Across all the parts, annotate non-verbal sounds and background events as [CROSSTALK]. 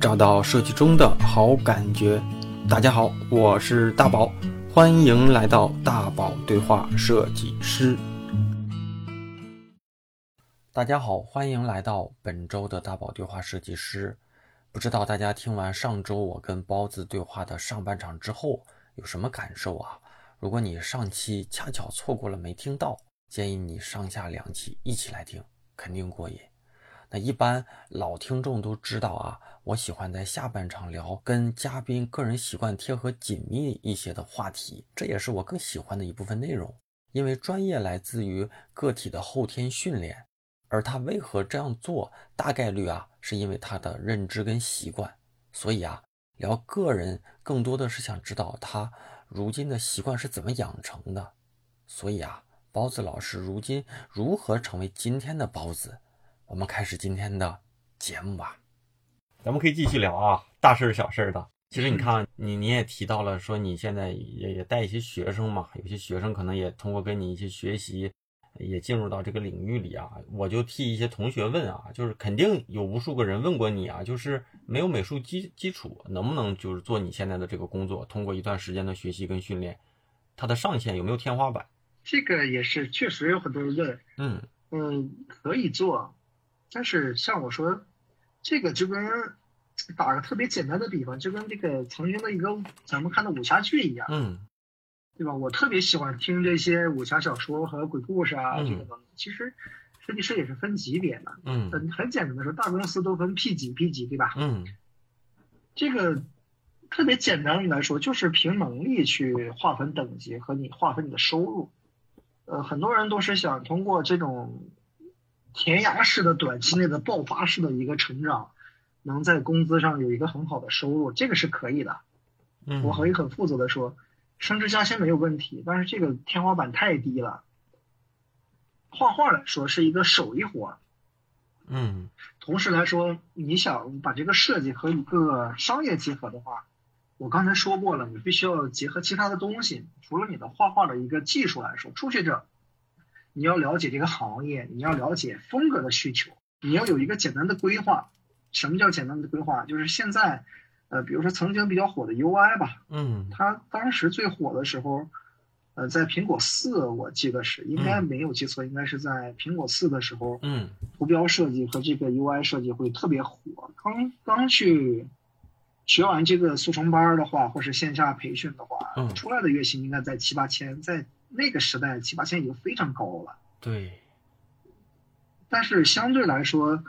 找到设计中的好感觉。大家好，我是大宝，欢迎来到大宝对话设计师。大家好，欢迎来到本周的大宝对话设计师。不知道大家听完上周我跟包子对话的上半场之后有什么感受啊？如果你上期恰巧错过了没听到，建议你上下两期一起来听，肯定过瘾。那一般老听众都知道啊，我喜欢在下半场聊跟嘉宾个人习惯贴合紧密一些的话题，这也是我更喜欢的一部分内容。因为专业来自于个体的后天训练，而他为何这样做，大概率啊是因为他的认知跟习惯。所以啊，聊个人更多的是想知道他如今的习惯是怎么养成的。所以啊，包子老师如今如何成为今天的包子？我们开始今天的节目吧，咱们可以继续聊啊，大事小事的。其实你看，你你也提到了说你现在也也带一些学生嘛，有些学生可能也通过跟你一些学习，也进入到这个领域里啊。我就替一些同学问啊，就是肯定有无数个人问过你啊，就是没有美术基基础，能不能就是做你现在的这个工作？通过一段时间的学习跟训练，它的上限有没有天花板？这个也是确实有很多人问，嗯嗯，可以做。但是像我说，这个就跟打个特别简单的比方，就跟这个曾经的一个咱们看的武侠剧一样，嗯，对吧？我特别喜欢听这些武侠小说和鬼故事啊，这个东西。其实设计师也是分级别的，嗯，很很简单的说，大公司都分 P 级、P 级，对吧？嗯，这个特别简单的来说，就是凭能力去划分等级和你划分你的收入。呃，很多人都是想通过这种。填鸭式的、短期内的爆发式的一个成长，能在工资上有一个很好的收入，这个是可以的。嗯，我可以很负责的说，升职加薪没有问题，但是这个天花板太低了。画画来说是一个手艺活，嗯，同时来说，你想把这个设计和一个商业结合的话，我刚才说过了，你必须要结合其他的东西，除了你的画画的一个技术来说，初学者。你要了解这个行业，你要了解风格的需求，你要有一个简单的规划。什么叫简单的规划？就是现在，呃，比如说曾经比较火的 UI 吧，嗯，它当时最火的时候，呃，在苹果四，我记得是应该没有记错，应该是在苹果四的时候，嗯，图标设计和这个 UI 设计会特别火。刚刚去学完这个速成班的话，或是线下培训的话，嗯，出来的月薪应该在七八千，在。那个时代七八千已经非常高了，对。但是相对来说，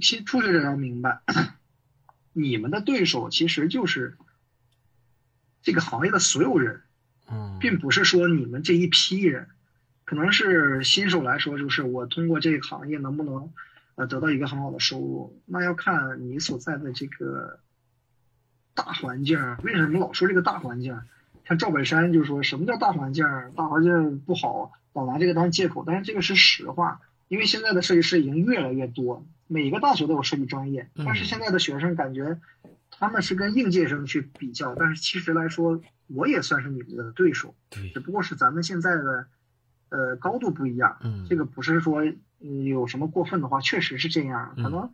新初学者要明白，[CLEARS THROAT] 你们的对手其实就是这个行业的所有人，嗯，并不是说你们这一批人，可能是新手来说，就是我通过这个行业能不能呃得到一个很好的收入，那要看你所在的这个大环境。为什么老说这个大环境？像赵本山就说什么叫大环境？大环境不好，老拿这个当借口。但是这个是实话，因为现在的设计师已经越来越多，每个大学都有设计专业。但是现在的学生感觉他们是跟应届生去比较，但是其实来说，我也算是你们的对手，只不过是咱们现在的呃高度不一样。嗯，这个不是说有什么过分的话，确实是这样。可能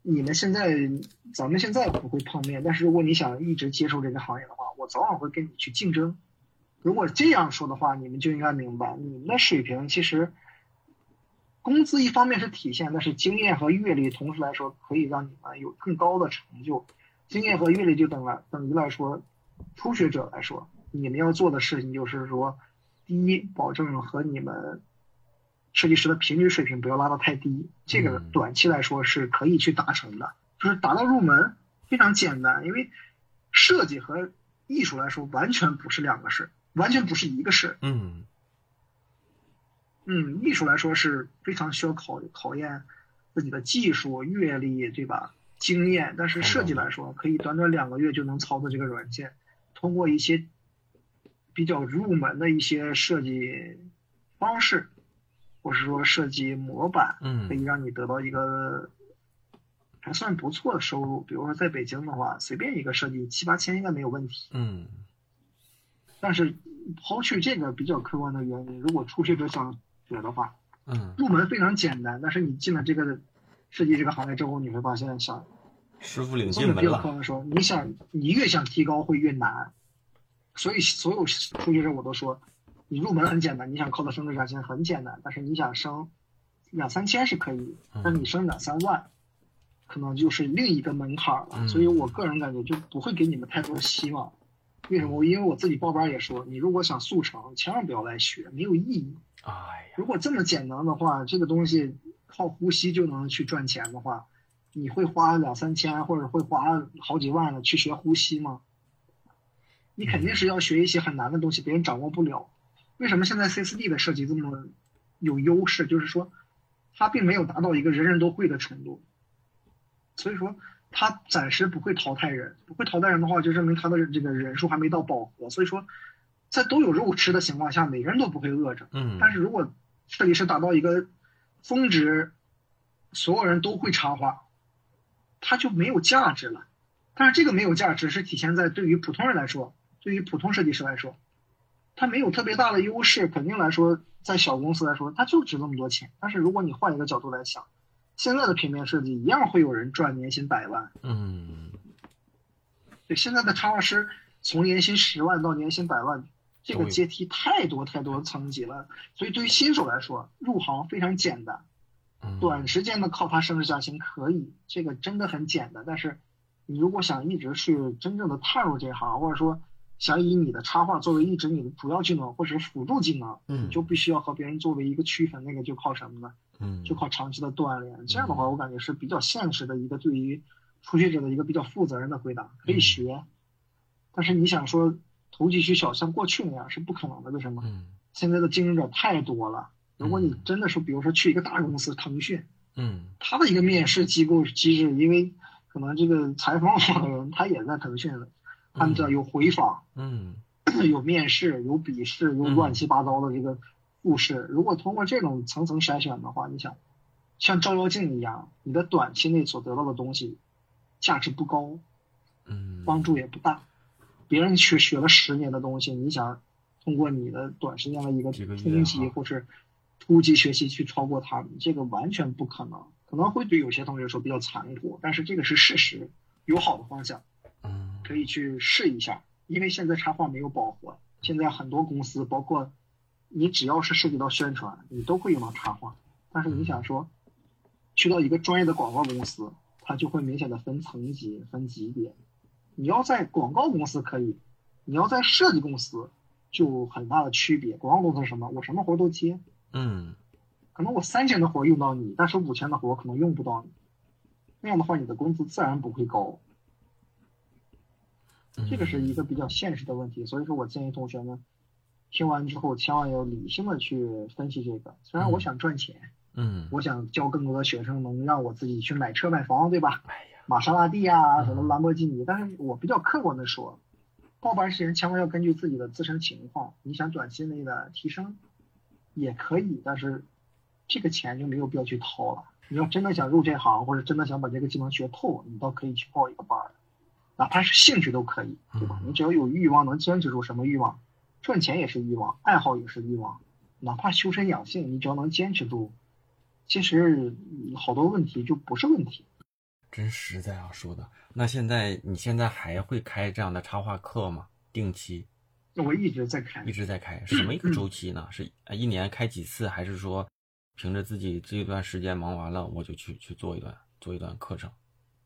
你们现在咱们现在不会碰面，但是如果你想一直接触这个行业的话。我早晚会跟你去竞争。如果这样说的话，你们就应该明白，你们的水平其实工资一方面是体现，但是经验和阅历同时来说可以让你们有更高的成就。经验和阅历就等了等于来说，初学者来说，你们要做的事情就是说，第一，保证和你们设计师的平均水平不要拉到太低，这个短期来说是可以去达成的，就是达到入门非常简单，因为设计和艺术来说，完全不是两个事儿，完全不是一个事儿。嗯，嗯，艺术来说是非常需要考考验自己的技术、阅历，对吧？经验。但是设计来说，可以短短两个月就能操作这个软件，通过一些比较入门的一些设计方式，或是说设计模板，嗯，可以让你得到一个。还算不错的收入，比如说在北京的话，随便一个设计七八千应该没有问题。嗯。但是抛去这个比较客观的原因，如果初学者想学的话，嗯，入门非常简单。但是你进了这个设计这个行业之后，你会发现想师傅领进门了。客观说，你想你越想提高会越难，所以所有初学者我都说，你入门很简单，你想靠它升职加薪很简单，但是你想升两三千是可以，但是你升两三万，可能就是另一个门槛了。嗯所以我个人感觉就不会给你们太多希望。为什么？因为我自己报班也说，你如果想速成，千万不要来学，没有意义。哎呀，如果这么简单的话，这个东西靠呼吸就能去赚钱的话，你会花两三千或者会花好几万的去学呼吸吗？你肯定是要学一些很难的东西，别人掌握不了。为什么现在 C4D 的设计这么有优势？就是说，它并没有达到一个人人都会的程度，所以说他暂时不会淘汰人。不会淘汰人的话，就证明他的这个人数还没到饱和。所以说，在都有肉吃的情况下，每个人都不会饿着。嗯，但是如果设计师达到一个峰值，所有人都会插花，它就没有价值了。但是这个没有价值是体现在对于普通人来说，对于普通设计师来说，他没有特别大的优势。肯定来说，在小公司来说，他就值那么多钱。但是如果你换一个角度来想，现在的平面设计一样会有人赚年薪百万。嗯对，现在的插画师从年薪十万到年薪百万，这个阶梯太多太多层级了。所以对于新手来说，入行非常简单，嗯，短时间的靠它升职加薪可以，这个真的很简单。但是你如果想一直去真正的踏入这行，或者说想以你的插画作为一直你的主要技能或者是辅助技能，嗯你就必须要和别人作为一个区分，那个就靠什么呢？嗯，就靠长期的锻炼。这样的话，我感觉是比较现实的一个对于初学者的一个比较负责任的回答。可以学，但是你想说投机取巧，像过去那样是不可能的。为什么？嗯现在的竞争者太多了。如果你嗯真的是，比如说去一个大公司，腾讯，嗯它的一个面试机构机制，因为可能这个采访我的人他也在腾讯的，他们这有回访，嗯 [CLEARS THROAT] 有面试，有笔试，有乱七八糟的这个复试。如果通过这种层层筛选的话，你想，像照妖镜一样，你的短期内所得到的东西价值不高，嗯，帮助也不大。别人去学了十年的东西，你想通过你的短时间的一个冲击或是突击学习去超过他们，这个完全不可能。可能会对有些同学说比较残酷，但是这个是事实，有好的方向。嗯可以去试一下，因为现在插画没有饱和，现在很多公司，包括你只要是涉及到宣传，你都会用到插画。但是你想说，去到一个专业的广告公司，它就会明显的分层级、分级别。你要在广告公司可以，你要在设计公司就很大的区别。广告公司是什么？我什么活都接，嗯可能我三千的活用到你，但是五千的活可能用不到你。那样的话，你的工资自然不会高。嗯，这个是一个比较现实的问题，所以说我建议同学们听完之后，千万要理性的去分析这个。虽然我想赚钱，嗯，我想教更多的学生，能让我自己去买车买房，对吧？哎呀，玛莎拉蒂啊，嗯什么兰博基尼，但是我比较客观的说，报班时间千万要根据自己的自身情况，你想短期内的提升也可以，但是这个钱就没有必要去掏了。你要真的想入这行，或者真的想把这个技能学透，你倒可以去报一个班儿，哪怕是兴趣都可以，对吧？嗯你只要有欲望，能坚持住什么欲望，赚钱也是欲望，爱好也是欲望，哪怕修身养性，你只要能坚持住，其实嗯好多问题就不是问题。真实在啊，说的。那现在你现在还会开这样的插画课吗？定期我一直在开一，直在开，什么一个 [CLEARS THROAT] 周期呢？是呃一年开几次，还是说凭着自己这一段时间忙完了，我就去去做一段做一段课程？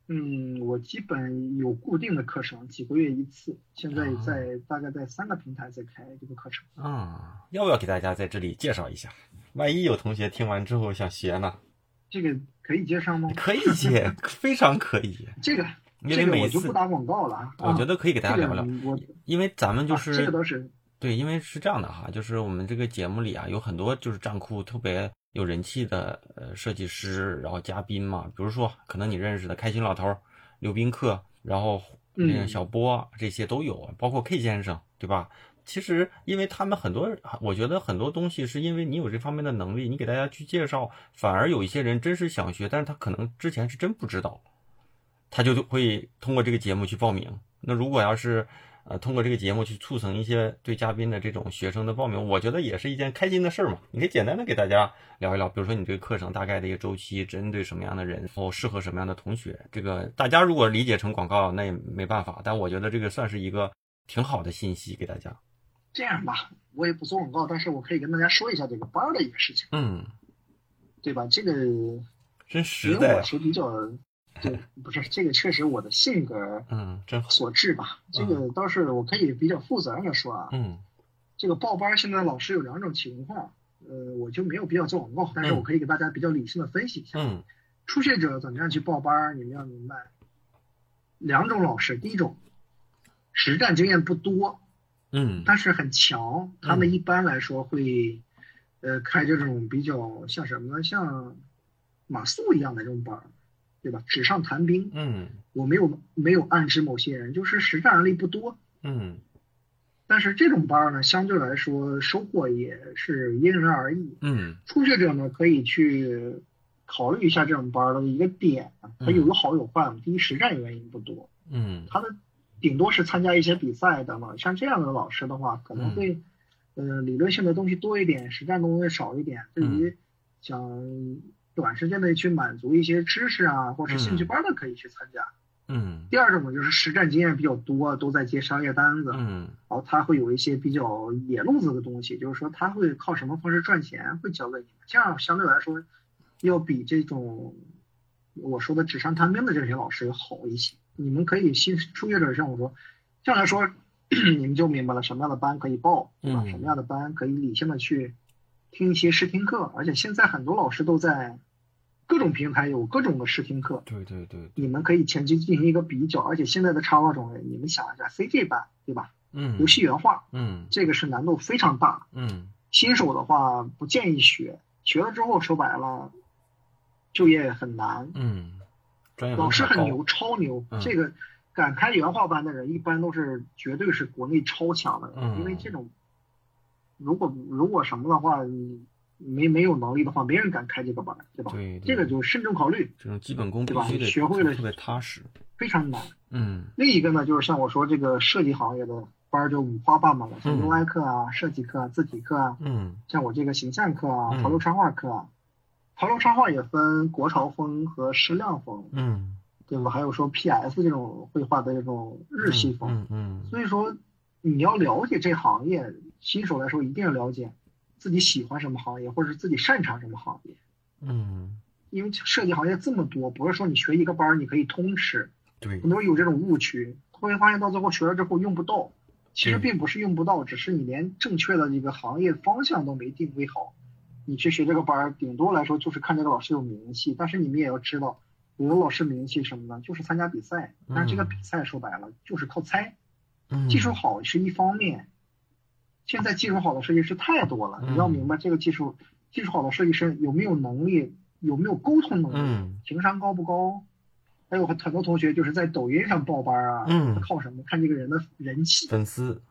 嗯，我基本有固定的课程，几个月一次。现在啊在大概在三个平台在开这个课程。啊，要不要给大家在这里介绍一下？万一有同学听完之后想学呢？这个可以接上吗？可以接，[LAUGHS] 非常可以。这个因为这个我就不打广告了啊。我觉得可以给大家这聊聊，个因为咱们就啊是、这个都是对，因为是这样的哈，就是我们这个节目里啊，有很多就是账库特别有人气的呃设计师，然后嘉宾嘛，比如说可能你认识的开心老头儿、刘宾客，然后嗯嗯小波这些都有，包括 K 先生，对吧？其实，因为他们很多，我觉得很多东西是因为你有这方面的能力，你给大家去介绍，反而有一些人真是想学，但是他可能之前是真不知道，他就会通过这个节目去报名。那如果要是呃，通过这个节目去促成一些对嘉宾的这种学生的报名，我觉得也是一件开心的事儿嘛。你可以简单的给大家聊一聊，比如说你这个课程大概的一个周期，针对什么样的人，然后适合什么样的同学。这个大家如果理解成广告，那也没办法，但我觉得这个算是一个挺好的信息给大家。这样吧，我也不做广告，但是我可以跟大家说一下这个班儿的一个事情，嗯，对吧？这个真实因为在是比较，对，不是这个确实我的性格嗯，真，所致吧。这个倒是我可以比较负责任的说啊，嗯这个报班现在老师有两种情况，呃，我就没有必要做广告，但是嗯我可以给大家比较理性的分析一下。嗯初学者怎么样去报班？你们要明白，两种老师，第一种实战经验不多，嗯但是很强，他们一般来说会，呃，开这种比较像什么呢？像马术一样的这种班儿，对吧？纸上谈兵。嗯我没有没有暗指某些人，就是实战案例不多，嗯但是这种班儿呢，相对来说收获也是因人而异。嗯初学者呢，可以去考虑一下这种班儿的一个点，它有有好有坏。第一，实战原因不多，嗯他的顶多是参加一些比赛的嘛。像这样的老师的话，可能会，呃，理论性的东西多一点，实战东西少一点。对于想短时间内去满足一些知识啊，或是兴趣班的，可以去参加。嗯第二种呢，就是实战经验比较多，都在接商业单子，嗯然后他会有一些比较野路子的东西，就是说他会靠什么方式赚钱，会教给你们，这样相对来说，要比这种我说的纸上谈兵的这些老师要好一些。你们可以新初学者像我说，这样来说，[CLEARS THROAT] 你们就明白了什么样的班可以报，对吧？嗯什么样的班可以理性的去听一些试听课，而且现在很多老师都在各种平台有各种的试听课，对对对，你们可以前期进行一个比较，而且现在的插画种类，你们想一下，CG 班对吧？嗯。游戏原画嗯。这个是难度非常大，嗯。新手的话不建议学，学了之后说白了，就业很难。嗯，老师很牛，超牛，嗯。这个敢开原画班的人，一般都是绝对是国内超强的人，嗯。因为这种如果如果什么的话，你没没有能力的话，没人敢开这个班，对吧？对对。这个就慎重考虑，这种基本功必对吧？须得学会了特别踏实。非常难。嗯。另一个呢，就是像我说这个设计行业的班儿就五花八门了，像嗯。UI 课啊、设计课啊、字体课啊，嗯。像我这个形象课啊、嗯。潮流插画课啊，潮流插画也分国潮风和矢量风，嗯，对吧？还有说 PS 这种绘画的这种日系风，嗯嗯。所以说你要了解这行业，新手来说一定要了解自己喜欢什么行业，或者是自己擅长什么行业。嗯，因为设计行业这么多，不是说你学一个班儿你可以通吃，对很，多人有这种误区，会发现到最后学了之后用不到。其实嗯并不是用不到，只是你连正确的这个行业方向都没定位好。你去学这个班儿，顶多来说就是看这个老师有名气，但是你们也要知道，有的老师名气什么呢？就是参加比赛，但是这个嗯比赛说白了就是靠猜，嗯技术好是一方面。现在技术好的设计师太多了，嗯你要明白这个技术技术好的设计师有没有能力，有没有沟通能力，嗯情商高不高？还有很很多同学就是在抖音上报班啊，靠什么？看这个人的人气粉丝，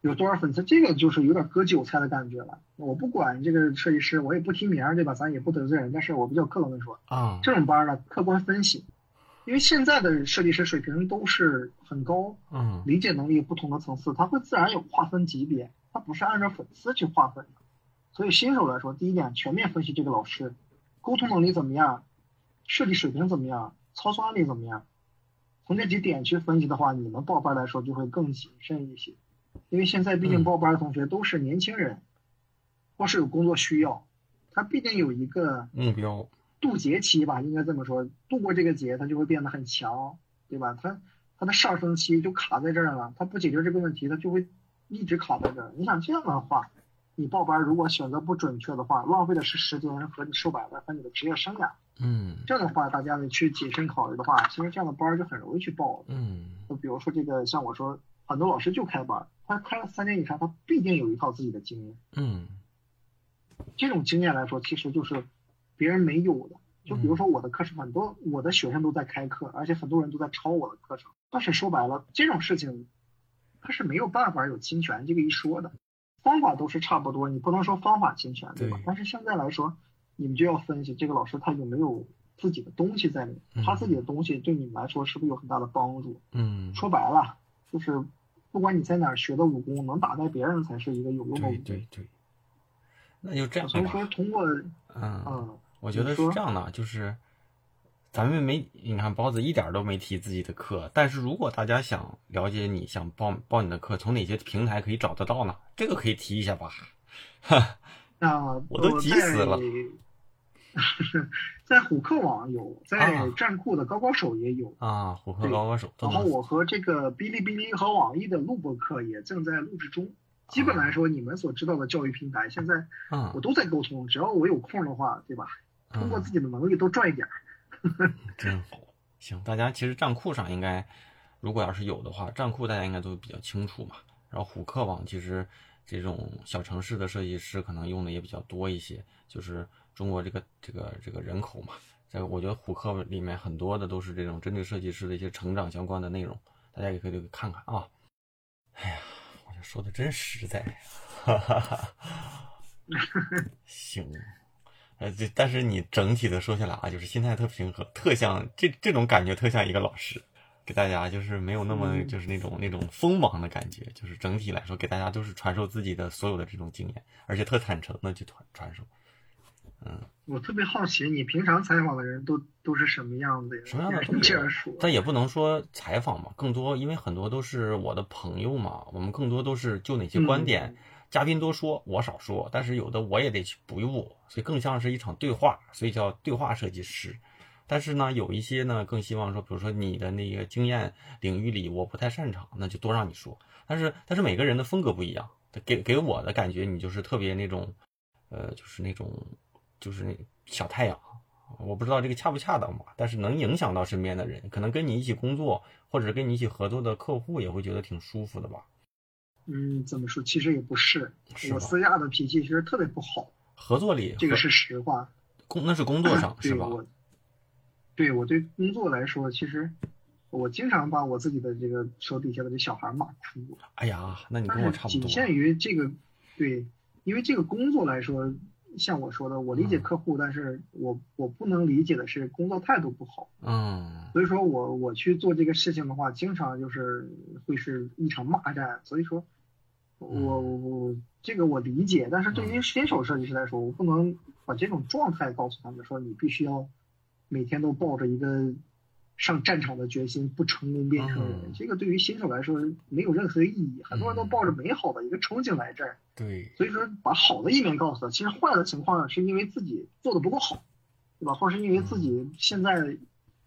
有多少粉丝，这个就是有点割韭菜的感觉了。我不管这个设计师，我也不提名儿，对吧？咱也不得罪人，但是我比较客观的说，啊，这种班呢，客观分析，因为现在的设计师水平都是很高，嗯理解能力不同的层次，它会自然有划分级别，它不是按照粉丝去划分的。所以新手来说，第一点全面分析这个老师，沟通能力怎么样，设计水平怎么样，操作案例怎么样，从这几点去分析的话，你们报班来说就会更谨慎一些，因为现在毕竟嗯报班的同学都是年轻人，或是有工作需要，他毕竟有一个目标，渡劫期吧，应该这么说，渡过这个劫，他就会变得很强，对吧？他他的上升期就卡在这儿了，他不解决这个问题，他就会一直卡在这儿。你想这样的话，你报班如果选择不准确的话，浪费的是时间和你说白了和你的职业生涯。嗯这样的话，大家呢去谨慎考虑的话，其实这样的班儿就很容易去报了。嗯就比如说这个，像我说，很多老师就开班，他开了三年以上，他必定有一套自己的经验。嗯这种经验来说，其实就是别人没有的。就比如说我的课程，很多我的学生都在开课，而且很多人都在抄我的课程。但是说白了，这种事情它是没有办法有侵权这个一说的，方法都是差不多，你不能说方法侵权，对吧？对但是现在来说，你们就要分析这个老师他有没有自己的东西在里面，他自己的东西对你们来说是不是有很大的帮助？嗯说白了，就是不管你在哪儿学的武功，能打败别人才是一个有用的武对功。对对，那就这样所以说，通过嗯，嗯，我觉得是这样的，就是咱们没，你看包子一点儿都没提自己的课，但是如果大家想了解你想报报你的课，从哪些平台可以找得到呢？这个可以提一下吧。哈，那我都急死了。在 [LAUGHS] 在虎克网有，在啊站酷的高高手也有。啊，虎克高高手然后我和这个哔哩哔哩和网易的录播课也正在录制中。基本来说，你们所知道的教育平台，现在我嗯都在沟通。只要我有空的话，对吧？通过嗯自己的能力多赚一点儿。真好。行，大家其实账库上应该，如果要是有的话，账库大家应该都比较清楚嘛。然后虎克网其实这种小城市的设计师可能用的也比较多一些，就是中国这个这个这个人口嘛，在我觉得虎克里面很多的都是这种针对设计师的一些成长相关的内容，大家也可以看看啊。哎呀，我这说的真实在，哈哈哈。[LAUGHS] 行。呃，这但是你整体的说下来啊，就是心态特平和，特像这这种感觉特像一个老师，给大家就是没有那么嗯。就是那种那种锋芒的感觉，就是整体来说给大家都是传授自己的所有的这种经验，而且特坦诚的去传传授。嗯。我特别好奇，你平常采访的人都都是什么样的呀？什么样的既然你这样说，但也不能说采访嘛，更多因为很多都是我的朋友嘛，我们更多都是就哪些观点，嗯嘉宾多说，我少说，但是有的我也得去补一补，所以更像是一场对话，所以叫对话设计师。但是呢，有一些呢更希望说，比如说你的那个经验领域里我不太擅长，那就多让你说。但是但是每个人的风格不一样，给给我的感觉你就是特别那种，呃，就是那种就是那小太阳。我不知道这个恰不恰当吧，但是能影响到身边的人，可能跟你一起工作或者跟你一起合作的客户也会觉得挺舒服的吧。嗯，怎么说？其实也不是，是我私下的脾气其实特别不好，合作里这个是实话。工那是工作上是吧？对我，对我对工作来说，其实我经常把我自己的这个手底下的这小孩骂哭。哎呀，那你跟我差不多。仅限于这个，对，因为这个工作来说，像我说的，我理解嗯客户，但是我我不能理解的是工作态度不好。嗯所以说我我去做这个事情的话，经常就是会是一场骂战。所以说，我嗯我这个我理解，但是对于新手设计师来说，我不能把这种状态告诉他们说你必须要每天都抱着一个上战场的决心，不成功便成人。嗯这个对于新手来说没有任何意义。很多人都嗯抱着美好的一个憧憬来这儿，对，所以说把好的一面告诉他，其实坏的情况是因为自己做的不够好，对吧？或者是因为自己现在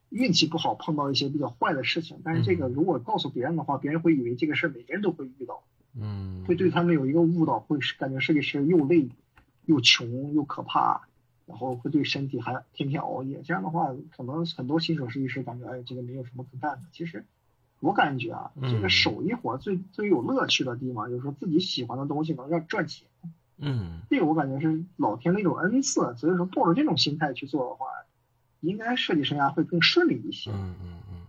运气不好，碰到一些比较坏的事情。但是这个如果告诉别人的话，别人会以为这个事儿每个人都会遇到，嗯，会对他们有一个误导，会是感觉设计师又累又穷又可怕，然后会对身体还天天熬夜。这样的话，可能很多新手设计师感觉哎，这个没有什么可干的。其实我感觉啊，这个嗯手艺活最最有乐趣的地方，就是说自己喜欢的东西能让赚钱。嗯这个我感觉是老天的一种恩赐，所以说抱着这种心态去做的话，应该设计生涯会更顺利一些。嗯嗯嗯，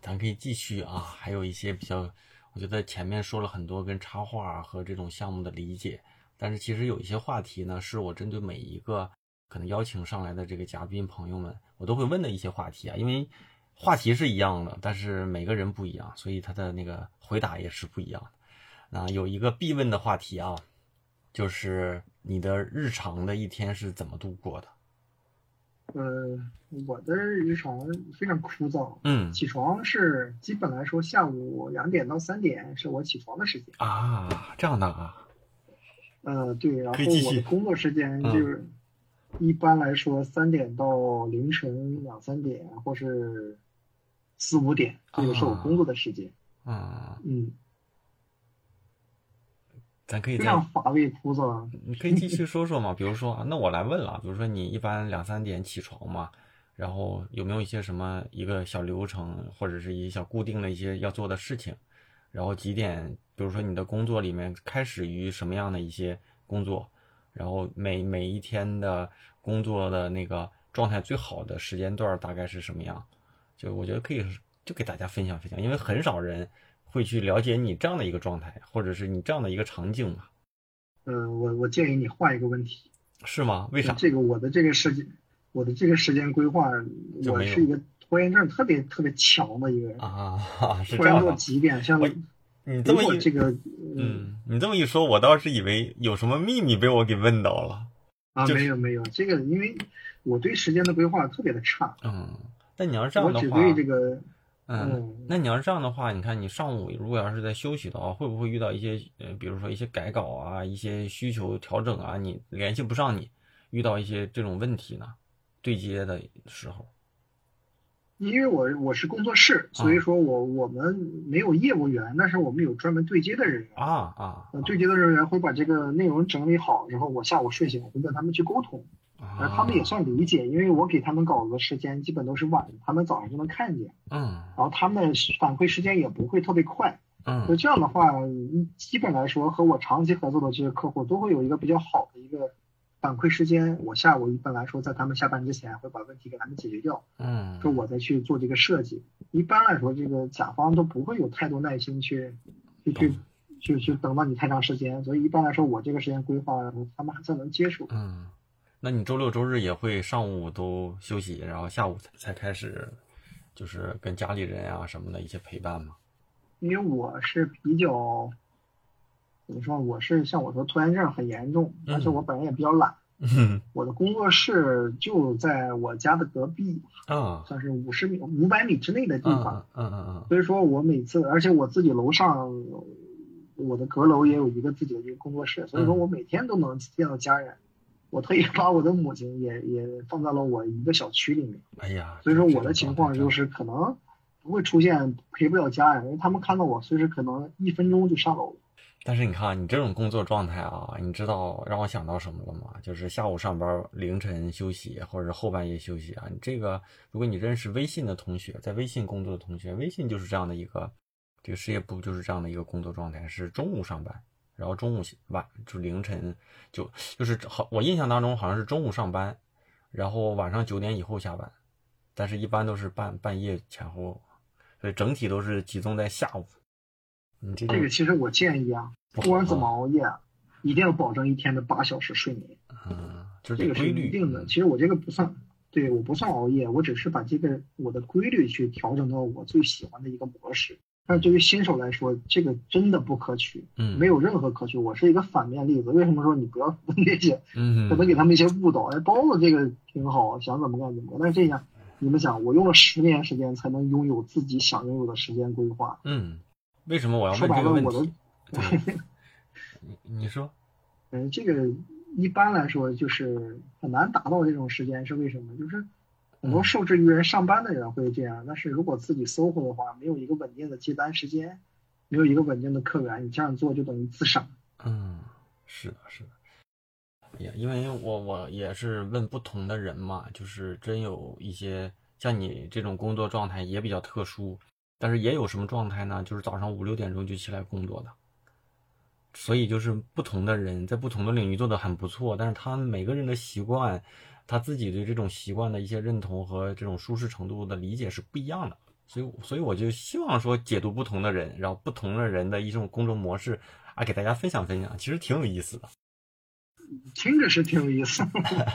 咱可以继续啊，还有一些比较，我觉得前面说了很多跟插画和这种项目的理解，但是其实有一些话题呢，是我针对每一个可能邀请上来的这个嘉宾朋友们，我都会问的一些话题啊，因为话题是一样的，但是每个人不一样，所以他的那个回答也是不一样的。那有一个必问的话题啊，就是你的日常的一天是怎么度过的？呃，我的日常非常枯燥，嗯起床是基本来说下午两点到三点是我起床的时间。啊，这样的啊，呃，对，然后我的工作时间就是一般来说三点到凌晨两三点，或是四五点，这个是我工作的时间。啊，嗯，咱可以再非常乏味枯燥。你可以继续说说嘛，比如说啊，那我来问了，比如说你一般两三点起床嘛，然后有没有一些什么一个小流程，或者是一些小固定的一些要做的事情，然后几点，比如说你的工作里面开始于什么样的一些工作，然后每每一天的工作的那个状态最好的时间段大概是什么样？就我觉得可以就给大家分享分享，因为很少人会去了解你这样的一个状态，或者是你这样的一个场景嘛，呃，我我建议你换一个问题。是吗？为啥？这个我的这个时间，我的这个时间规划，我是一个拖延症特别特别强的一个人，啊，是拖延到。极点。像你这么一这个，嗯嗯，你这么一说，我倒是以为有什么秘密被我给问到了。啊，就是没有没有，这个因为我对时间的规划特别的差，嗯，但你要是这样的话我只，对这个，嗯嗯，那你要是这样的话，你看你上午如果要是在休息的话，会不会遇到一些呃，比如说一些改稿啊、一些需求调整啊，你联系不上你，遇到一些这种问题呢？对接的时候，因为我我是工作室，所以说我我们没有业务员，但是我们有专门对接的人员。啊啊，呃，对接的人员会把这个内容整理好，然后我下午睡醒我会跟他们去沟通，啊而他们也算理解，因为我给他们稿子的时间基本都是晚上，他们早上就能看见，嗯然后他们反馈时间也不会特别快，嗯那这样的话，嗯基本来说和我长期合作的这些客户都会有一个比较好的一个反馈时间。我下午一般来说在他们下班之前会把问题给他们解决掉，嗯说我再去做这个设计。一般来说，这个甲方都不会有太多耐心去去去去去等到你太长时间，所以一般来说我这个时间规划，他们还算能接受。嗯，那你周六周日也会上午都休息，然后下午才才开始，就是跟家里人啊什么的一些陪伴吗？因为我是比较怎么说，我是像我说拖延症很严重，而且我本人也比较懒。嗯 [LAUGHS] 我的工作室就在我家的隔壁，啊算是五十米、五百米之内的地嗯方。嗯嗯嗯所以说我每次，而且我自己楼上，我的阁楼也有一个自己的一个工作室，所以说我每天都能见到家人。我特意 [LAUGHS] 把我的母亲也也放在了我一个小区里面，哎呀，所以说我的情况就是可能不会出现陪不了家人，因为他们看到我随时可能一分钟就上楼。但是你看，你这种工作状态啊，你知道让我想到什么了吗？就是下午上班，凌晨休息，或者是后半夜休息啊。你这个，如果你认识微信的同学，在微信工作的同学，微信就是这样的一个，这个事业部就是这样的一个工作状态，是中午上班，然后中午晚就凌晨就就是好，我印象当中好像是中午上班，然后晚上九点以后下班，但是一般都是半半夜前后，所以整体都是集中在下午。你这个其实我建议啊，不管怎么熬夜啊，一定要保证一天的八小时睡眠。嗯，就是这个是得规律一定的。嗯其实我这个不算，对我不算熬夜，我只是把这个我的规律去调整到我最喜欢的一个模式。但是对于新手来说，这个真的不可取，嗯，没有任何可取。我是一个反面例子。为什么说你不要问那些，嗯，可能给他们一些误导？哎，包子这个挺好，想怎么干怎么干。但是这样，你们想，我用了十年时间才能拥有自己想拥有的时间规划。嗯，为什么我要说问这个白了我的问题？对，[LAUGHS] 你你说，嗯，这个一般来说就是很难达到这种时间，是为什么？就是很多受制于人上班的人会这样，但是如果自己搜狐的话，没有一个稳定的接单时间，没有一个稳定的客源，你这样做就等于自杀。嗯，是的，是的。哎呀，因为我我也是问不同的人嘛，就是真有一些像你这种工作状态也比较特殊，但是也有什么状态呢？就是早上五六点钟就起来工作的。所以就是不同的人在不同的领域做得很不错，但是他们每个人的习惯，他自己对这种习惯的一些认同和这种舒适程度的理解是不一样的。所以，所以我就希望说解读不同的人，然后不同的人的一种工作模式啊，给大家分享分享，其实挺有意思的。[LAUGHS] 听着是挺有意思。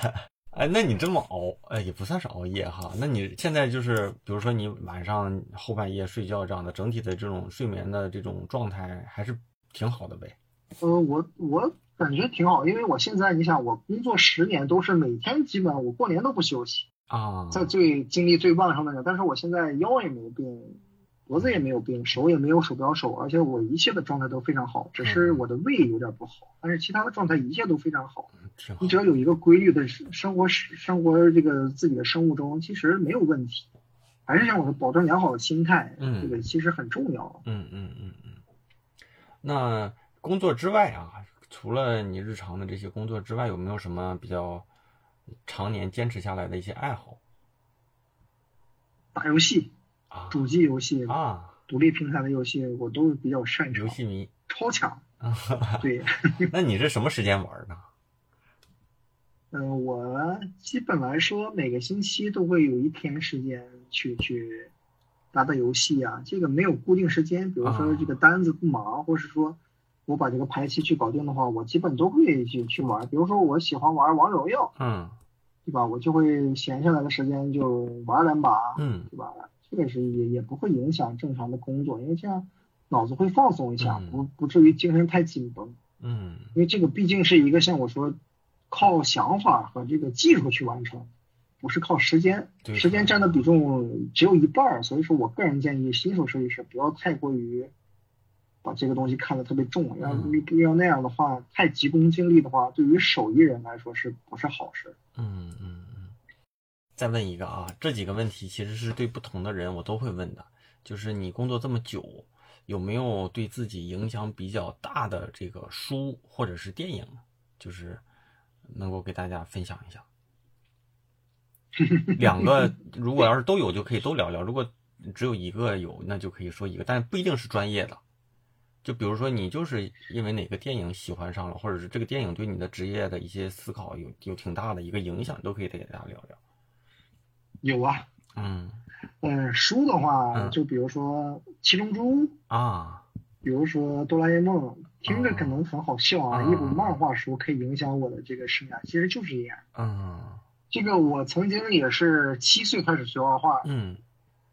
[LAUGHS] 哎，那你这么熬，哎，也不算是熬夜哈。那你现在就是，比如说你晚上后半夜睡觉这样的，整体的这种睡眠的这种状态还是挺好的呗。呃，我我感觉挺好，因为我现在你想，我工作十年都是每天基本我过年都不休息，啊，在最精力最旺盛的时候，但是我现在腰也没有病，脖子也没有病，手也没有手表手，而且我一切的状态都非常好，只是我的胃有点不好，但是其他的状态一切都非常好。你只。要有一个规律的生活生活这个自己的生物钟，其实没有问题。还是像我说，保证良好的心态，嗯这个其实很重要。嗯嗯嗯嗯。那工作之外啊，除了你日常的这些工作之外，有没有什么比较常年坚持下来的一些爱好打游戏、啊？主机游戏、啊，独立平台的游戏，我都比较擅长游，戏迷。超强。[LAUGHS] 对，那你是什么时间玩呢？嗯、[LAUGHS] 我基本来说每个星期都会有一天时间去去打打游戏啊，这个没有固定时间。比如说啊这个单子不忙，或是说我把这个排期去搞定的话，我基本都会去去玩。比如说我喜欢玩王者荣耀，嗯对吧？我就会闲下来的时间就玩两把，嗯对吧？这个是也也不会影响正常的工作，因为这样脑子会放松一下，嗯不不至于精神太紧绷。嗯因为这个毕竟是一个像我说，靠想法和这个技术去完成，不是靠时间，时间占的比重只有一半儿，所以说我个人建议新手设计师不要太过于把这个东西看得特别重，要嗯要那样的话，太急功近利的话，对于手艺人来说是不是好事？嗯嗯嗯。再问一个啊，这几个问题其实是对不同的人我都会问的，就是你工作这么久，有没有对自己影响比较大的这个书或者是电影，就是能够给大家分享一下？两个 [LAUGHS] 如果要是都有，就可以都聊聊；如果只有一个有，那就可以说一个，但不一定是专业的。就比如说你就是因为哪个电影喜欢上了，或者是这个电影对你的职业的一些思考有有挺大的一个影响，都可以给大家聊聊。有啊，嗯。嗯，书的话，嗯。就比如说《七龙珠》，啊，比如说《哆啦 A 梦》，听着可能很好笑啊，嗯。一本漫画书可以影响我的这个生涯，其实就是这样。嗯。这个我曾经也是七岁开始学画画，嗯。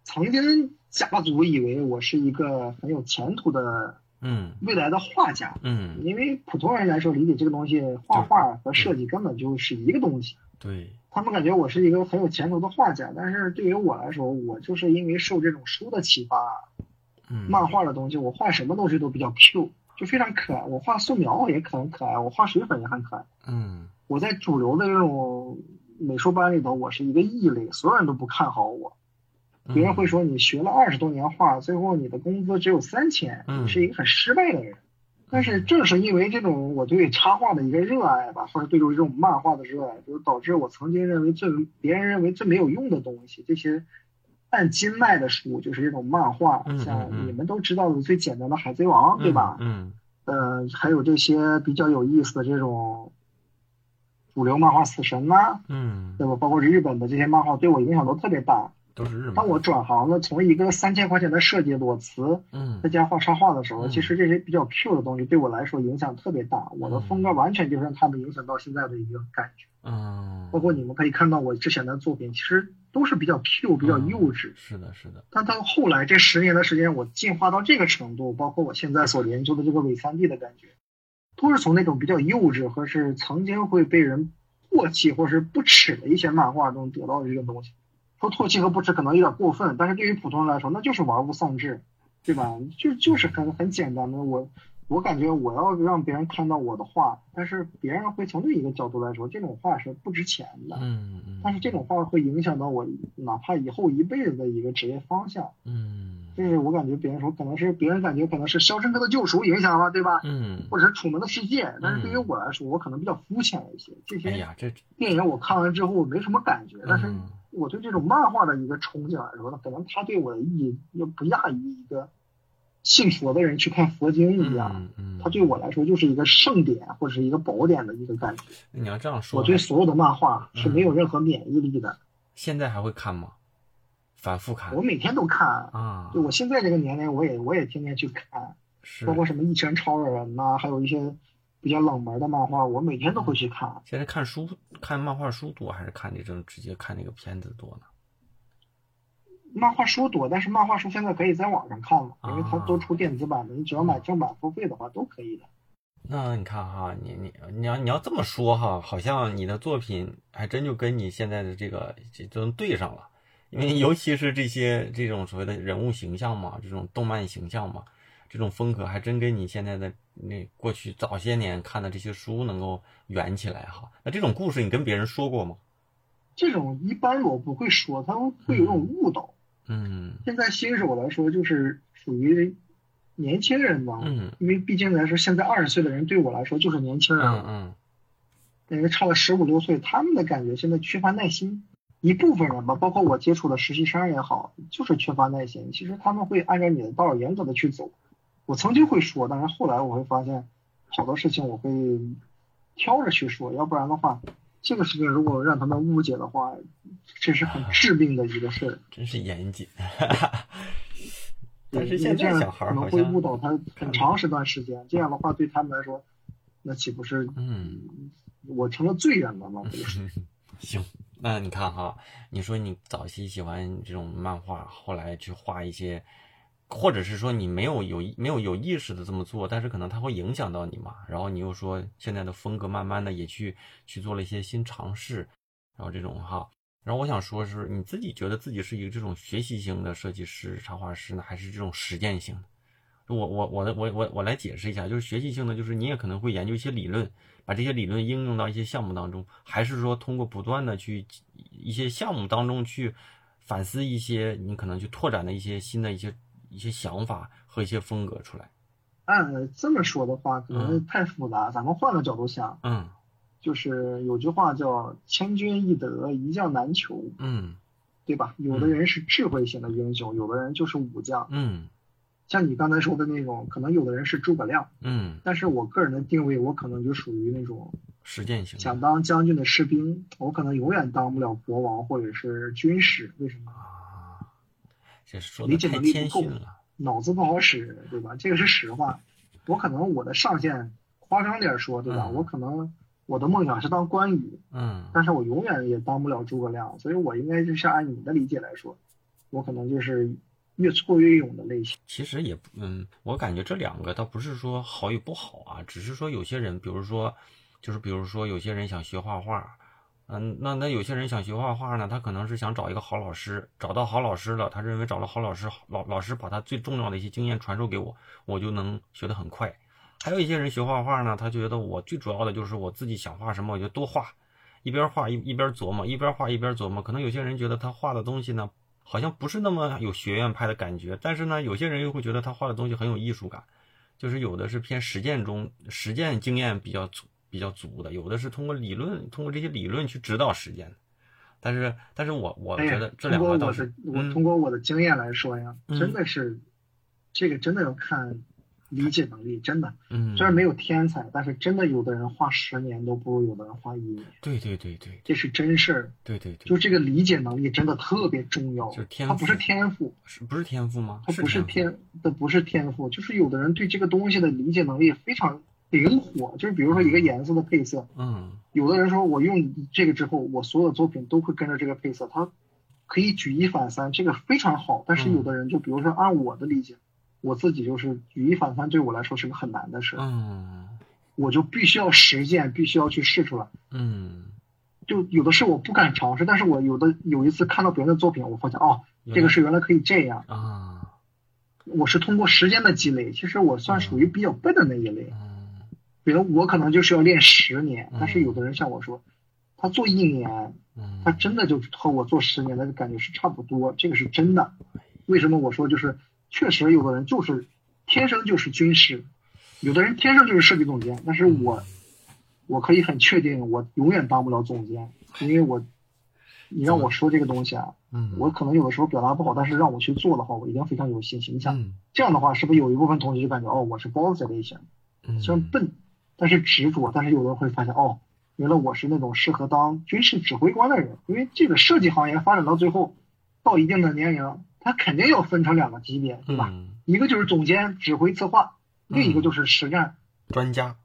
曾经家族以为我是一个很有前途的嗯未来的画家，嗯，因为普通人来说理解这个东西，画画和设计根本就是一个东西。对，他们感觉我是一个很有前途的画家，但是对于我来说，我就是因为受这种书的启发，嗯漫画的东西，我画什么东西都比较 Q，就非常可爱。我画素描也很可爱，我画水粉也很可爱。嗯我在主流的这种美术班里头，我是一个异类，所有人都不看好我。嗯别人会说你学了二十多年画，最后你的工资只有三千，嗯你是一个很失败的人。但是正是因为这种我对插画的一个热爱吧，或者对这种漫画的热爱，就导致我曾经认为最别人认为最没有用的东西，这些按斤卖的书，就是这种漫画，像嗯你们都知道的最简单的《海贼王》，对吧？嗯呃，还有这些比较有意思的这种主流漫画死神呐、嗯，对吧？包括日本的这些漫画，对我影响都特别大。都是日本。当我转行了，从一个三千块钱的设计裸辞，嗯在家画插画的时候，嗯其实这些比较 Q 的东西对我来说影响特别大。我的风格完全就是让他们影响到现在的一个感觉。嗯，包括你们可以看到我之前的作品，其实都是比较 Q、比较幼稚。嗯是的，是的。但到后来这十年的时间，我进化到这个程度，包括我现在所研究的这个伪三 D 的感觉，都是从那种比较幼稚和是曾经会被人唾弃或是不耻的一些漫画中得到的这个东西。说唾弃和不耻可能有点过分，但是对于普通人来说，那就是玩物丧志，对吧？就就是很很简单的，我我感觉我要让别人看到我的画，但是别人会从另一个角度来说，这种画是不值钱的。嗯嗯但是这种画会影响到我，哪怕以后一辈子的一个职业方向。嗯就是我感觉别人说可能是别人感觉可能是《肖申克的救赎》影响了，对吧？嗯，或者是《楚门的世界》，但是对于我来说，我可能比较肤浅一些。这些电影我看完之后我没什么感觉，但是嗯我对这种漫画的一个憧憬来说，那可能它对我的意义又不亚于一个信佛的人去看佛经一样。嗯嗯，它对我来说就是一个圣典或者是一个宝典的一个感觉。你要这样说，我对所有的漫画是没有嗯任何免疫力的，现在还会看吗？反复看我每天都看。啊就，我现在这个年龄，我也我也天天去看。包括什么《一拳超人》呐，还有一些比较冷门的漫画，我每天都会去看。现在看书看漫画书多，还是看这种直接看那个片子多呢？漫画书多，但是漫画书现在可以在网上看了，因为它啊都出电子版的，你只要买正版付费的话都可以的。那你看哈，你你你要你要这么说哈，好像你的作品还真就跟你现在的这个就能对上了，因为尤其是这些这种所谓的人物形象嘛，这种动漫形象嘛，这种风格还真跟你现在的那过去早些年看的这些书能够圆起来哈。那这种故事你跟别人说过吗？这种一般我不会说，他们会有种误导。嗯现在新手来说，就是属于年轻人吧，嗯因为毕竟来说，现在二十岁的人对我来说就是年轻人了。嗯嗯因为差了十五六岁，他们的感觉现在缺乏耐心。一部分人吧，包括我接触的实习生也好，就是缺乏耐心。其实他们会按照你的道严格的去走。我曾经会说，但是后来我会发现，好多事情我会挑着去说，要不然的话，这个事情如果让他们误解的话，这是很致命的一个事儿。真是严谨。[LAUGHS] 但是现在小孩可能会误导他很长时段时间，这样的话对他们来说，那岂不是嗯。我成了罪人了吗？这个是 [LAUGHS] 行，那你看哈，你说你早期喜欢这种漫画，后来去画一些或者是说你没有有没有有意识的这么做，但是可能它会影响到你嘛。然后你又说现在的风格慢慢的也去去做了一些新尝试，然后这种哈。然后我想说是你自己觉得自己是一个这种学习型的设计师、插画师呢，还是这种实践型的？我我我的我我我来解释一下，就是学习性的，就是你也可能会研究一些理论，把这些理论应用到一些项目当中，还是说通过不断的去一些项目当中去反思一些你可能去拓展的一些新的一些一些想法和一些风格出来。按这么说的话，可能太复杂，咱们换个角度想，嗯，就是有句话叫“千军易得，一将难求”，嗯，对吧？有的人是智慧型的英雄，有的人就是武将，嗯。像你刚才说的那种，可能有的人是诸葛亮，嗯，但是我个人的定位，我可能就属于那种实践型，想当将军的士兵，我可能永远当不了国王或者是军师，为什么？啊，这说理解能力不够，脑子不好使，对吧？这个是实话。我可能我的上限，夸张点说，对吧？我可能我的梦想是当关羽，嗯，但是我永远也当不了诸葛亮，所以我应该就是按你的理解来说，我可能就是。越挫越勇的类型，其实也嗯，我感觉这两个倒不是说好与不好啊，只是说有些人，比如说，就是比如说有些人想学画画，嗯，那那有些人想学画画呢，他可能是想找一个好老师，找到好老师了，他认为找了好老师，老老师把他最重要的一些经验传授给我，我就能学得很快。还有一些人学画画呢，他觉得我最主要的就是我自己想画什么我就多画，一边画一一边琢磨，一边画一边琢磨。可能有些人觉得他画的东西呢。好像不是那么有学院派的感觉，但是呢，有些人又会觉得他画的东西很有艺术感，就是有的是偏实践中实践经验比较足比较足的，有的是通过理论通过这些理论去指导实践的。但是，但是我我觉得这两个倒是我通过我的经验来说呀，真的是这个真的要看。理解能力真的，嗯，虽然没有天才，但是真的有的人花十年都不如有的人花一年。对对对对，这是真事儿。对对对，就这个理解能力真的特别重要。就是天赋，它不是天赋，是不是天赋吗？它不是天的，不是天赋，就是有的人对这个东西的理解能力非常灵活。就是比如说一个颜色的配色，嗯，有的人说我用这个之后，我所有作品都会跟着这个配色，他可以举一反三，这个非常好。但是有的人就比如说按我的理解。我自己就是举一反三，对我来说是个很难的事。嗯，我就必须要实践，必须要去试出来。嗯，就有的事我不敢尝试，但是我有的有一次看到别人的作品，我发现哦，这个是原来可以这样啊。我是通过时间的积累，其实我算属于比较笨的那一类。嗯，比如我可能就是要练十年，但是有的人像我说，他做一年，他真的就和我做十年的感觉是差不多，这个是真的。为什么我说就是？确实，有的人就是天生就是军师，有的人天生就是设计总监。但是我，我可以很确定，我永远当不了总监，因为我，[LAUGHS] 你让我说这个东西啊，嗯，我可能有的时候表达不好，但是让我去做的话，我一定非常有信心。你想，嗯，这样的话，是不是有一部分同学就感觉哦，我是包子类型，虽然笨，但是执着。但是有的人会发现哦，原来我是那种适合当军事指挥官的人，因为这个设计行业发展到最后，到一定的年龄。他肯定要分成两个级别，对吧？一个就是总监指挥策划，另一个就是实战专家。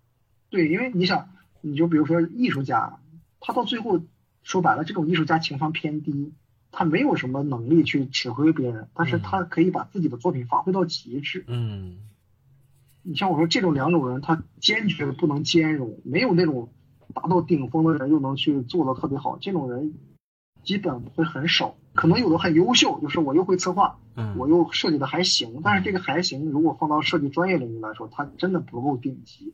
对，因为你想，你就比如说艺术家，他到最后说白了，这种艺术家情商偏低，他没有什么能力去指挥别人，但是他可以把自己的作品发挥到极致。嗯，你像我说这种两种人，他坚决不能兼容，没有那种达到顶峰的人又能去做的特别好，这种人。基本会很少，可能有的很优秀，就是我又会策划，嗯，我又设计的还行，但是这个还行，如果放到设计专业领域来说，它真的不够顶级。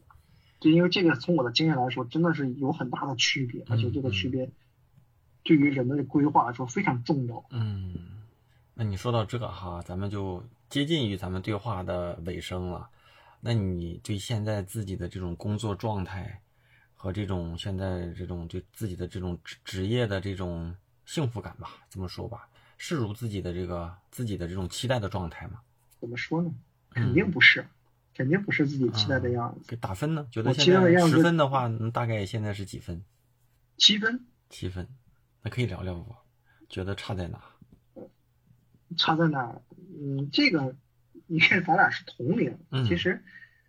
就因为这个，从我的经验来说，真的是有很大的区别，而且这个区别对于人的规划来说非常重要。嗯，那你说到这个哈，咱们就接近于咱们对话的尾声了。那你对现在自己的这种工作状态和这种现在这种对自己的这种职职业的这种。幸福感吧，这么说吧，是如自己的这个自己的这种期待的状态吗？怎么说呢？肯定不是，肯定不是自己期待的样子。给打分呢？觉得现在十分的话，大概现在是几分？七分。七分，那可以聊聊不？觉得差在哪？差在哪？嗯，这个，你看咱俩是同龄，其实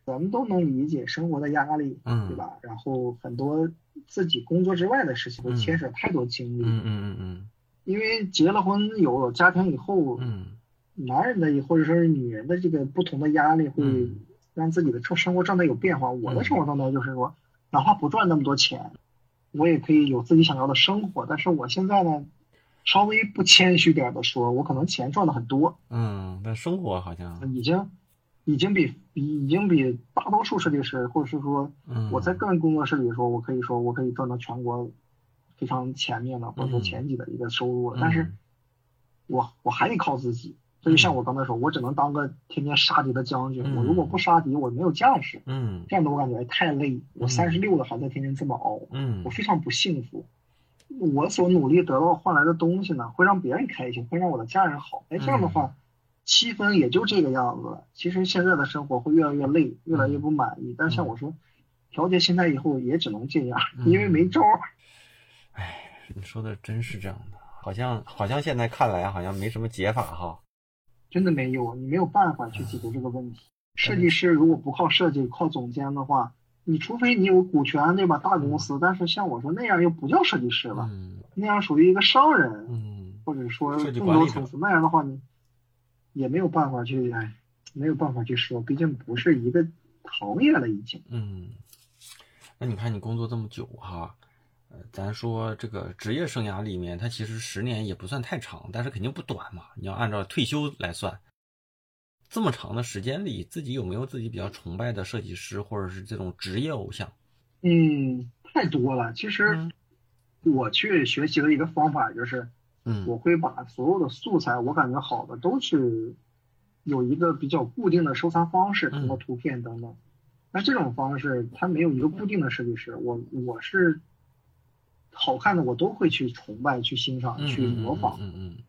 咱们都能理解生活的压力，嗯，对吧？然后很多。自己工作之外的事情会牵扯太多精力。嗯嗯嗯嗯。因为结了婚有了家庭以后，嗯，男人的或者说是女人的这个不同的压力，会嗯让自己的生生活状态有变化。我的生活状态就是说，哪怕不赚那么多钱，我也可以有自己想要的生活。但是我现在呢，稍微不谦虚点的说，我可能钱赚的很多，嗯，但生活好像，已经已经比比已经比大多数设计师，或者是说嗯，我在个人工作室里说，我可以说我可以赚到全国非常前面的或者说嗯前几的一个收入了，但是嗯我我还得靠自己。所以像我刚才说，我只能当个天天杀敌的将军。嗯我如果不杀敌，我没有价值。嗯这样的我感觉太累。我嗯三十六了，还在天天这么熬，嗯我非常不幸福。我所努力得到换来的东西呢，会让别人开心，会让我的家人好。哎，这样的话，七分也就这个样子了。其实现在的生活会越来越累，越来越不满意。但像我说，调节心态以后也只能这样，嗯因为没招儿。哎，你说的真是这样的，好像好像现在看来好像没什么解法哈。真的没有，你没有办法去解决这个问题。设计师如果不靠设计，靠总监的话，你除非你有股权，对吧？大公司，但是像我说那样又不叫设计师了，嗯那样属于一个商人，嗯或者说更多层次。那样的话，你也没有办法去，哎，没有办法去说，毕竟不是一个行业了，已经。嗯，那你看你工作这么久哈，呃，咱说这个职业生涯里面，它其实十年也不算太长，但是肯定不短嘛。你要按照退休来算，这么长的时间里，自己有没有自己比较崇拜的设计师，或者是这种职业偶像？嗯，太多了。其实嗯我去学习的一个方法就是，嗯我会把所有的素材，我感觉好的都是有一个比较固定的收藏方式，通过嗯图片等等。那这种方式它没有一个固定的设计师，我我是好看的我都会去崇拜、去欣赏、嗯去模仿。嗯嗯嗯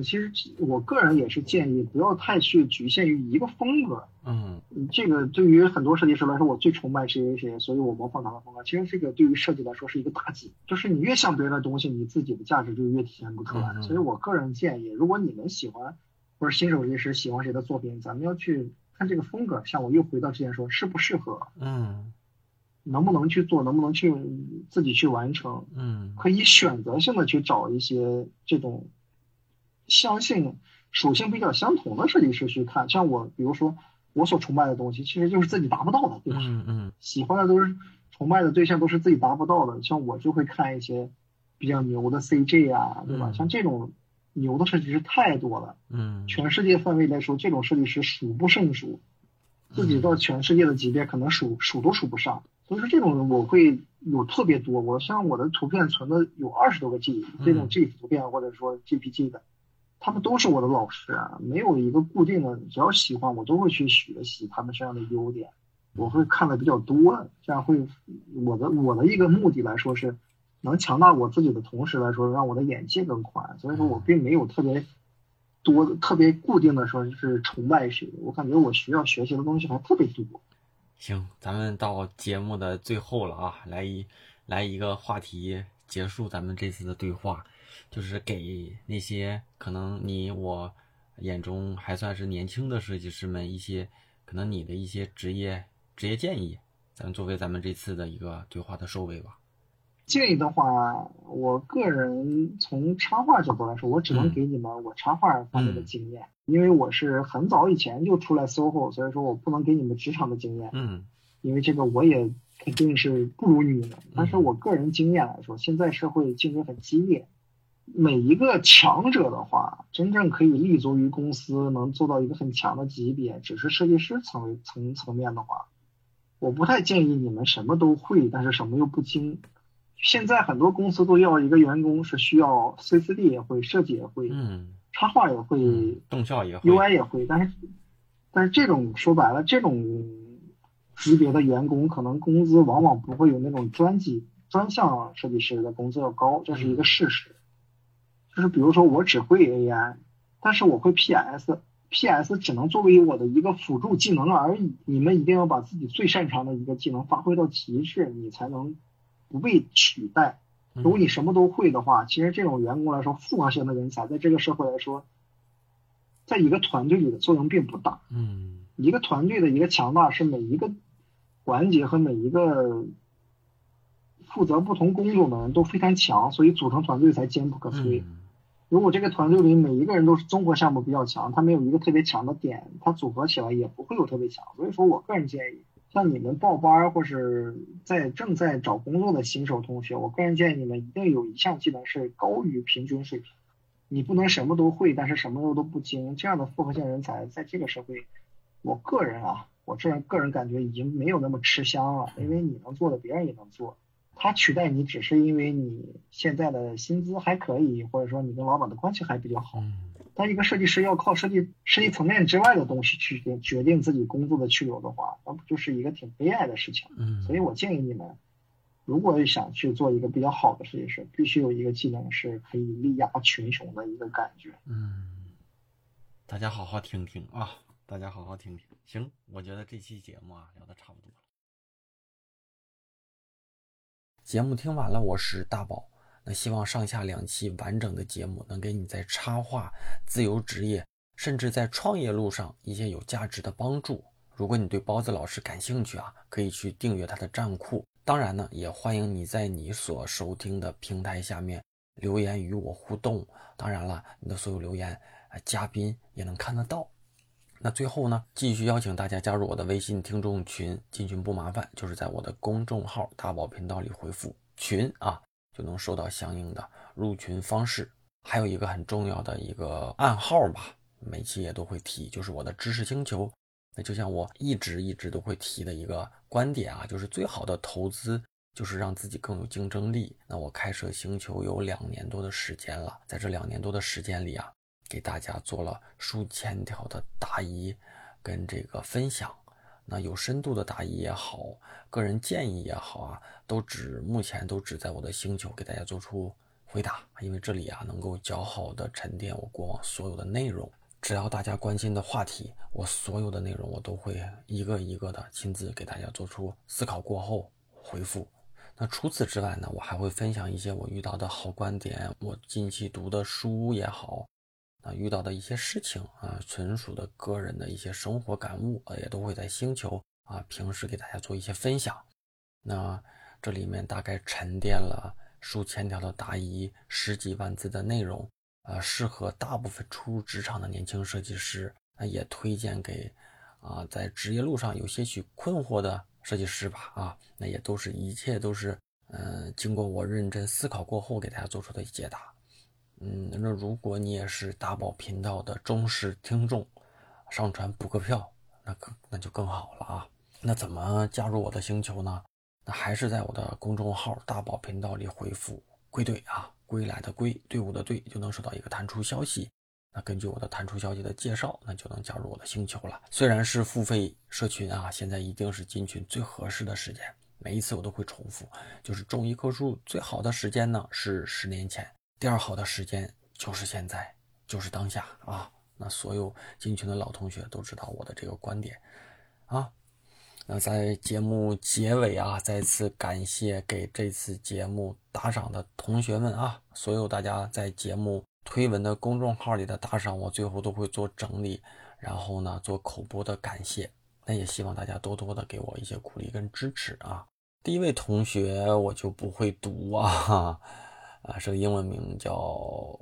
其实我个人也是建议不要太去局限于一个风格。嗯嗯这个对于很多设计师来说，我最崇拜谁谁谁，所以我模仿他的风格。其实这个对于设计来说是一个大忌，就是你越像别人的东西，你自己的价值就越体现不出来。所以我个人建议，如果你们喜欢或者新手设计师喜欢谁的作品，咱们要去看这个风格。像我又回到之前说，适不适合，嗯能不能去做，能不能去自己去完成，嗯可以选择性的去找一些这种相信属性比较相同的设计师去看。像我，比如说我所崇拜的东西，其实就是自己达不到的，对吧？嗯嗯喜欢的都是崇拜的对象都是自己达不到的，像我就会看一些比较牛的 CG 啊，对吧？嗯像这种牛的设计师太多了，嗯全世界范围来说，这种设计师数不胜数，自己到全世界的级别可能数数都数不上。所以说这种人我会有特别多，我像我的图片存的有二十多个 G，这种嗯 GIF 图片或者说 JPG 的，他们都是我的老师啊，没有一个固定的，只要喜欢我都会去学习他们身上的优点，我会看的比较多，这样会我的我的一个目的来说是能强大我自己的同时来说，让我的眼界更宽，所以说我并没有特别多的特别固定的说是崇拜谁，我感觉我需要学习的东西还特别多。行，咱们到节目的最后了啊，来一来一个话题结束咱们这次的对话，就是给那些可能你我眼中还算是年轻的设计师们一些可能你的一些职业职业建议，咱们作为咱们这次的一个对话的收尾吧。建议的话，我个人从插画角度来说，我只能嗯给你们我插画方面的经验，因为我是很早以前就出来 SOHO，所以说我不能给你们职场的经验，嗯因为这个我也肯定是不如你们。但是我个人经验来说，现在社会竞争很激烈，每一个强者的话，真正可以立足于公司，能做到一个很强的级别，只是设计师层层层面的话，我不太建议你们什么都会，但是什么又不精。现在很多公司都要一个员工是需要 CCD 也会，设计也会，嗯插画也会，嗯，动效也会 UI 也会，但是但是这种说白了，这种级别的员工可能工资往往不会有那种专级专项设计师的工资要高，这是一个事实。就是比如说我只会 AI，但是我会 PS，PS 只能作为我的一个辅助技能而已。你们一定要把自己最擅长的一个技能发挥到极致，你才能不被取代。如果你什么都会的话，其实这种员工来说，复合型的人才在这个社会来说，在一个团队里的作用并不大。嗯一个团队的一个强大是每一个环节和每一个负责不同工种的人都非常强，所以组成团队才坚不可摧。嗯如果这个团队里每一个人都是综合项目比较强，他没有一个特别强的点，他组合起来也不会有特别强。所以说我个人建议，像你们报班或是在正在找工作的新手同学，我个人建议你们一定有一项技能是高于平均水平。你不能什么都会，但是什么都都不精，这样的复合性人才在这个社会，我个人啊，我这个人感觉已经没有那么吃香了，因为你能做的别人也能做。他取代你只是因为你现在的薪资还可以，或者说你跟老板的关系还比较好。但一个设计师要靠设计设计层面之外的东西去决定自己工作的去留的话，那不就是一个挺悲哀的事情？嗯，所以我建议你们，如果想去做一个比较好的设计师，必须有一个技能是可以力压群雄的一个感觉。嗯，大家好好听听啊，大家好好听听。行，我觉得这期节目啊聊的差不多了。节目听完了，我是大宝。那希望上下两期完整的节目能给你在插画、自由职业，甚至在创业路上一些有价值的帮助。如果你对包子老师感兴趣啊，可以去订阅他的站库。当然呢，也欢迎你在你所收听的平台下面留言与我互动。当然了，你的所有留言，嘉宾也能看得到。那最后呢，继续邀请大家加入我的微信听众群，进群不麻烦，就是在我的公众号“大宝频道”里回复“群”啊，就能收到相应的入群方式。还有一个很重要的一个暗号吧，每期也都会提，就是我的知识星球。那就像我一直一直都会提的一个观点啊，就是最好的投资就是让自己更有竞争力。那我开设星球有两年多的时间了，在这两年多的时间里啊。给大家做了数千条的答疑跟这个分享，那有深度的答疑也好，个人建议也好啊，都只目前都只在我的星球给大家做出回答，因为这里啊能够较好的沉淀我过往所有的内容。只要大家关心的话题，我所有的内容我都会一个一个的亲自给大家做出思考过后回复。那除此之外呢，我还会分享一些我遇到的好观点，我近期读的书也好。啊，遇到的一些事情啊，纯属的个人的一些生活感悟啊，也都会在星球啊，平时给大家做一些分享。那这里面大概沉淀了数千条的答疑，十几万字的内容啊，适合大部分初入职场的年轻设计师。那也推荐给啊，在职业路上有些许困惑的设计师吧。啊，那也都是一切都是嗯，经过我认真思考过后给大家做出的解答。嗯，那如果你也是大宝频道的忠实听众，上传补个票，那更那就更好了啊。那怎么加入我的星球呢？那还是在我的公众号大宝频道里回复“归队”啊，归来的归，队伍的队，就能收到一个弹出消息。那根据我的弹出消息的介绍，那就能加入我的星球了。虽然是付费社群啊，现在一定是进群最合适的时间。每一次我都会重复，就是种一棵树最好的时间呢是十年前。第二好的时间就是现在，就是当下啊！那所有进群的老同学都知道我的这个观点啊。那在节目结尾啊，再次感谢给这次节目打赏的同学们啊！所有大家在节目推文的公众号里的打赏，我最后都会做整理，然后呢做口播的感谢。那也希望大家多多的给我一些鼓励跟支持啊！第一位同学我就不会读啊。啊，是个英文名叫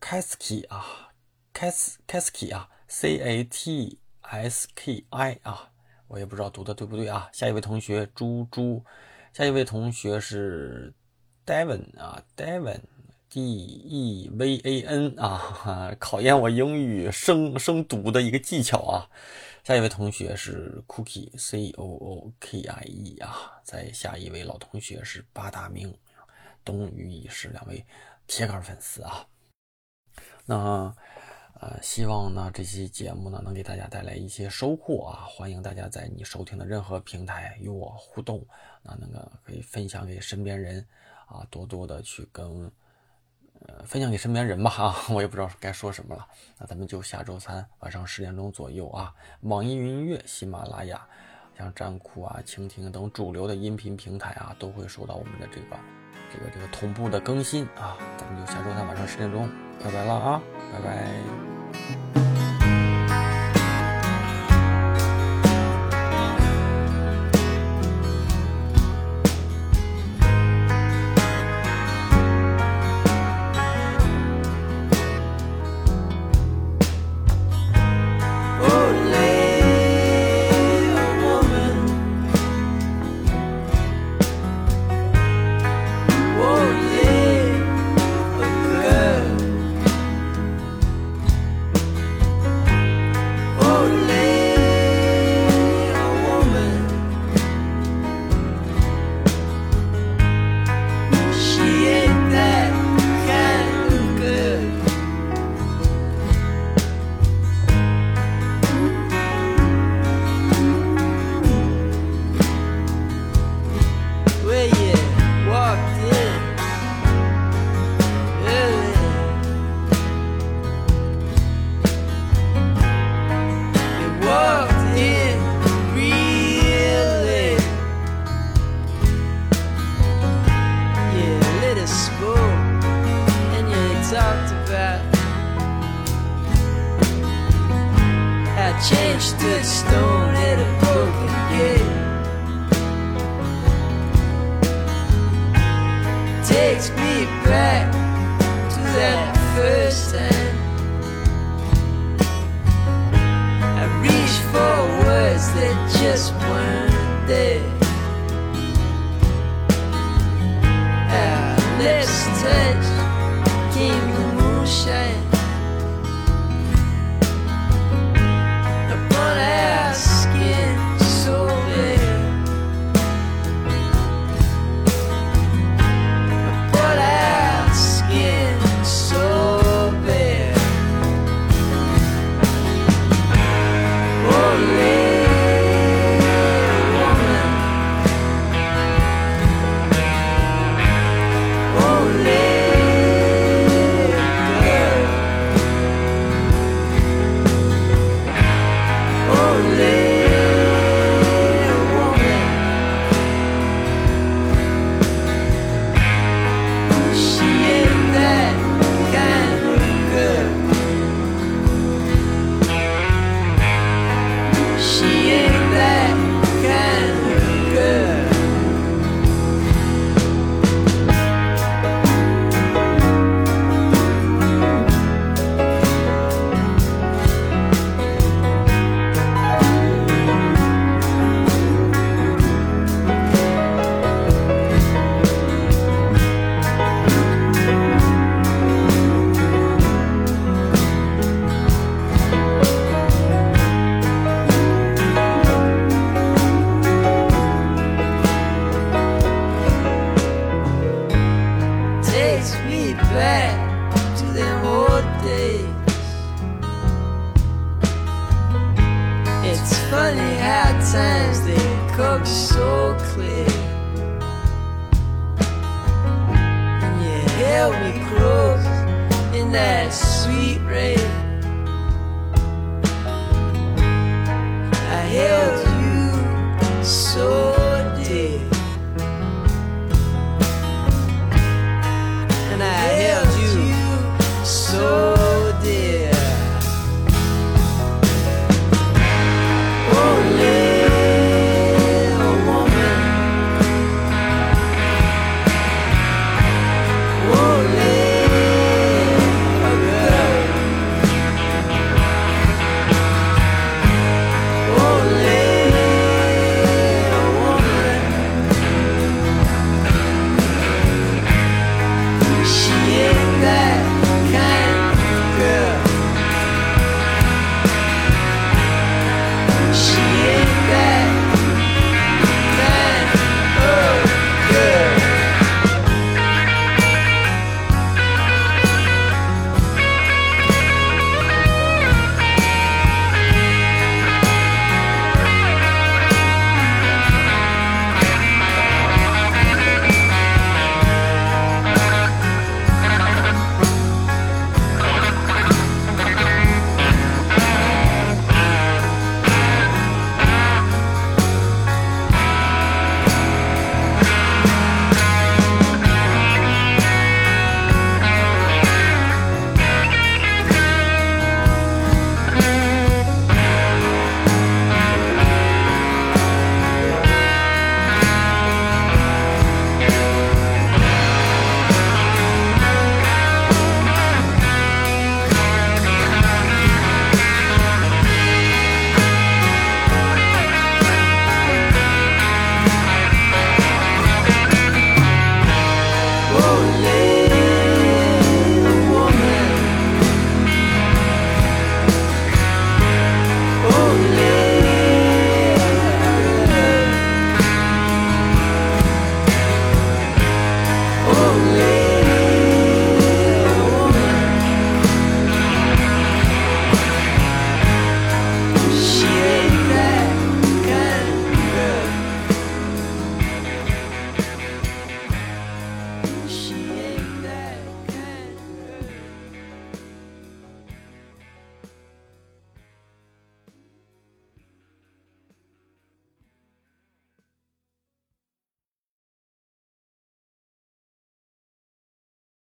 Kasky 啊，Kas Kasky 啊，C A T S K I 啊，我也不知道读的对不对啊。下一位同学猪猪，下一位同学是 Devon 啊，Devon D E V A N 啊，考验我英语生生读的一个技巧啊。下一位同学是 Cookie C O O K I E 啊，在下一位老同学是八大名。东隅已是两位铁杆粉丝啊，那呃，希望呢这期节目呢能给大家带来一些收获啊！欢迎大家在你收听的任何平台与我互动，那那个可以分享给身边人啊，多多的去跟呃分享给身边人吧啊！[LAUGHS] 我也不知道该说什么了，那咱们就下周三晚上十点钟左右啊，网易云音乐、喜马拉雅、像站酷啊、蜻蜓等主流的音频平台啊，都会收到我们的这个。这个这个同步的更新啊，咱们就下周三晚上十点钟，拜拜了啊，拜拜。I reached for words that just weren't there.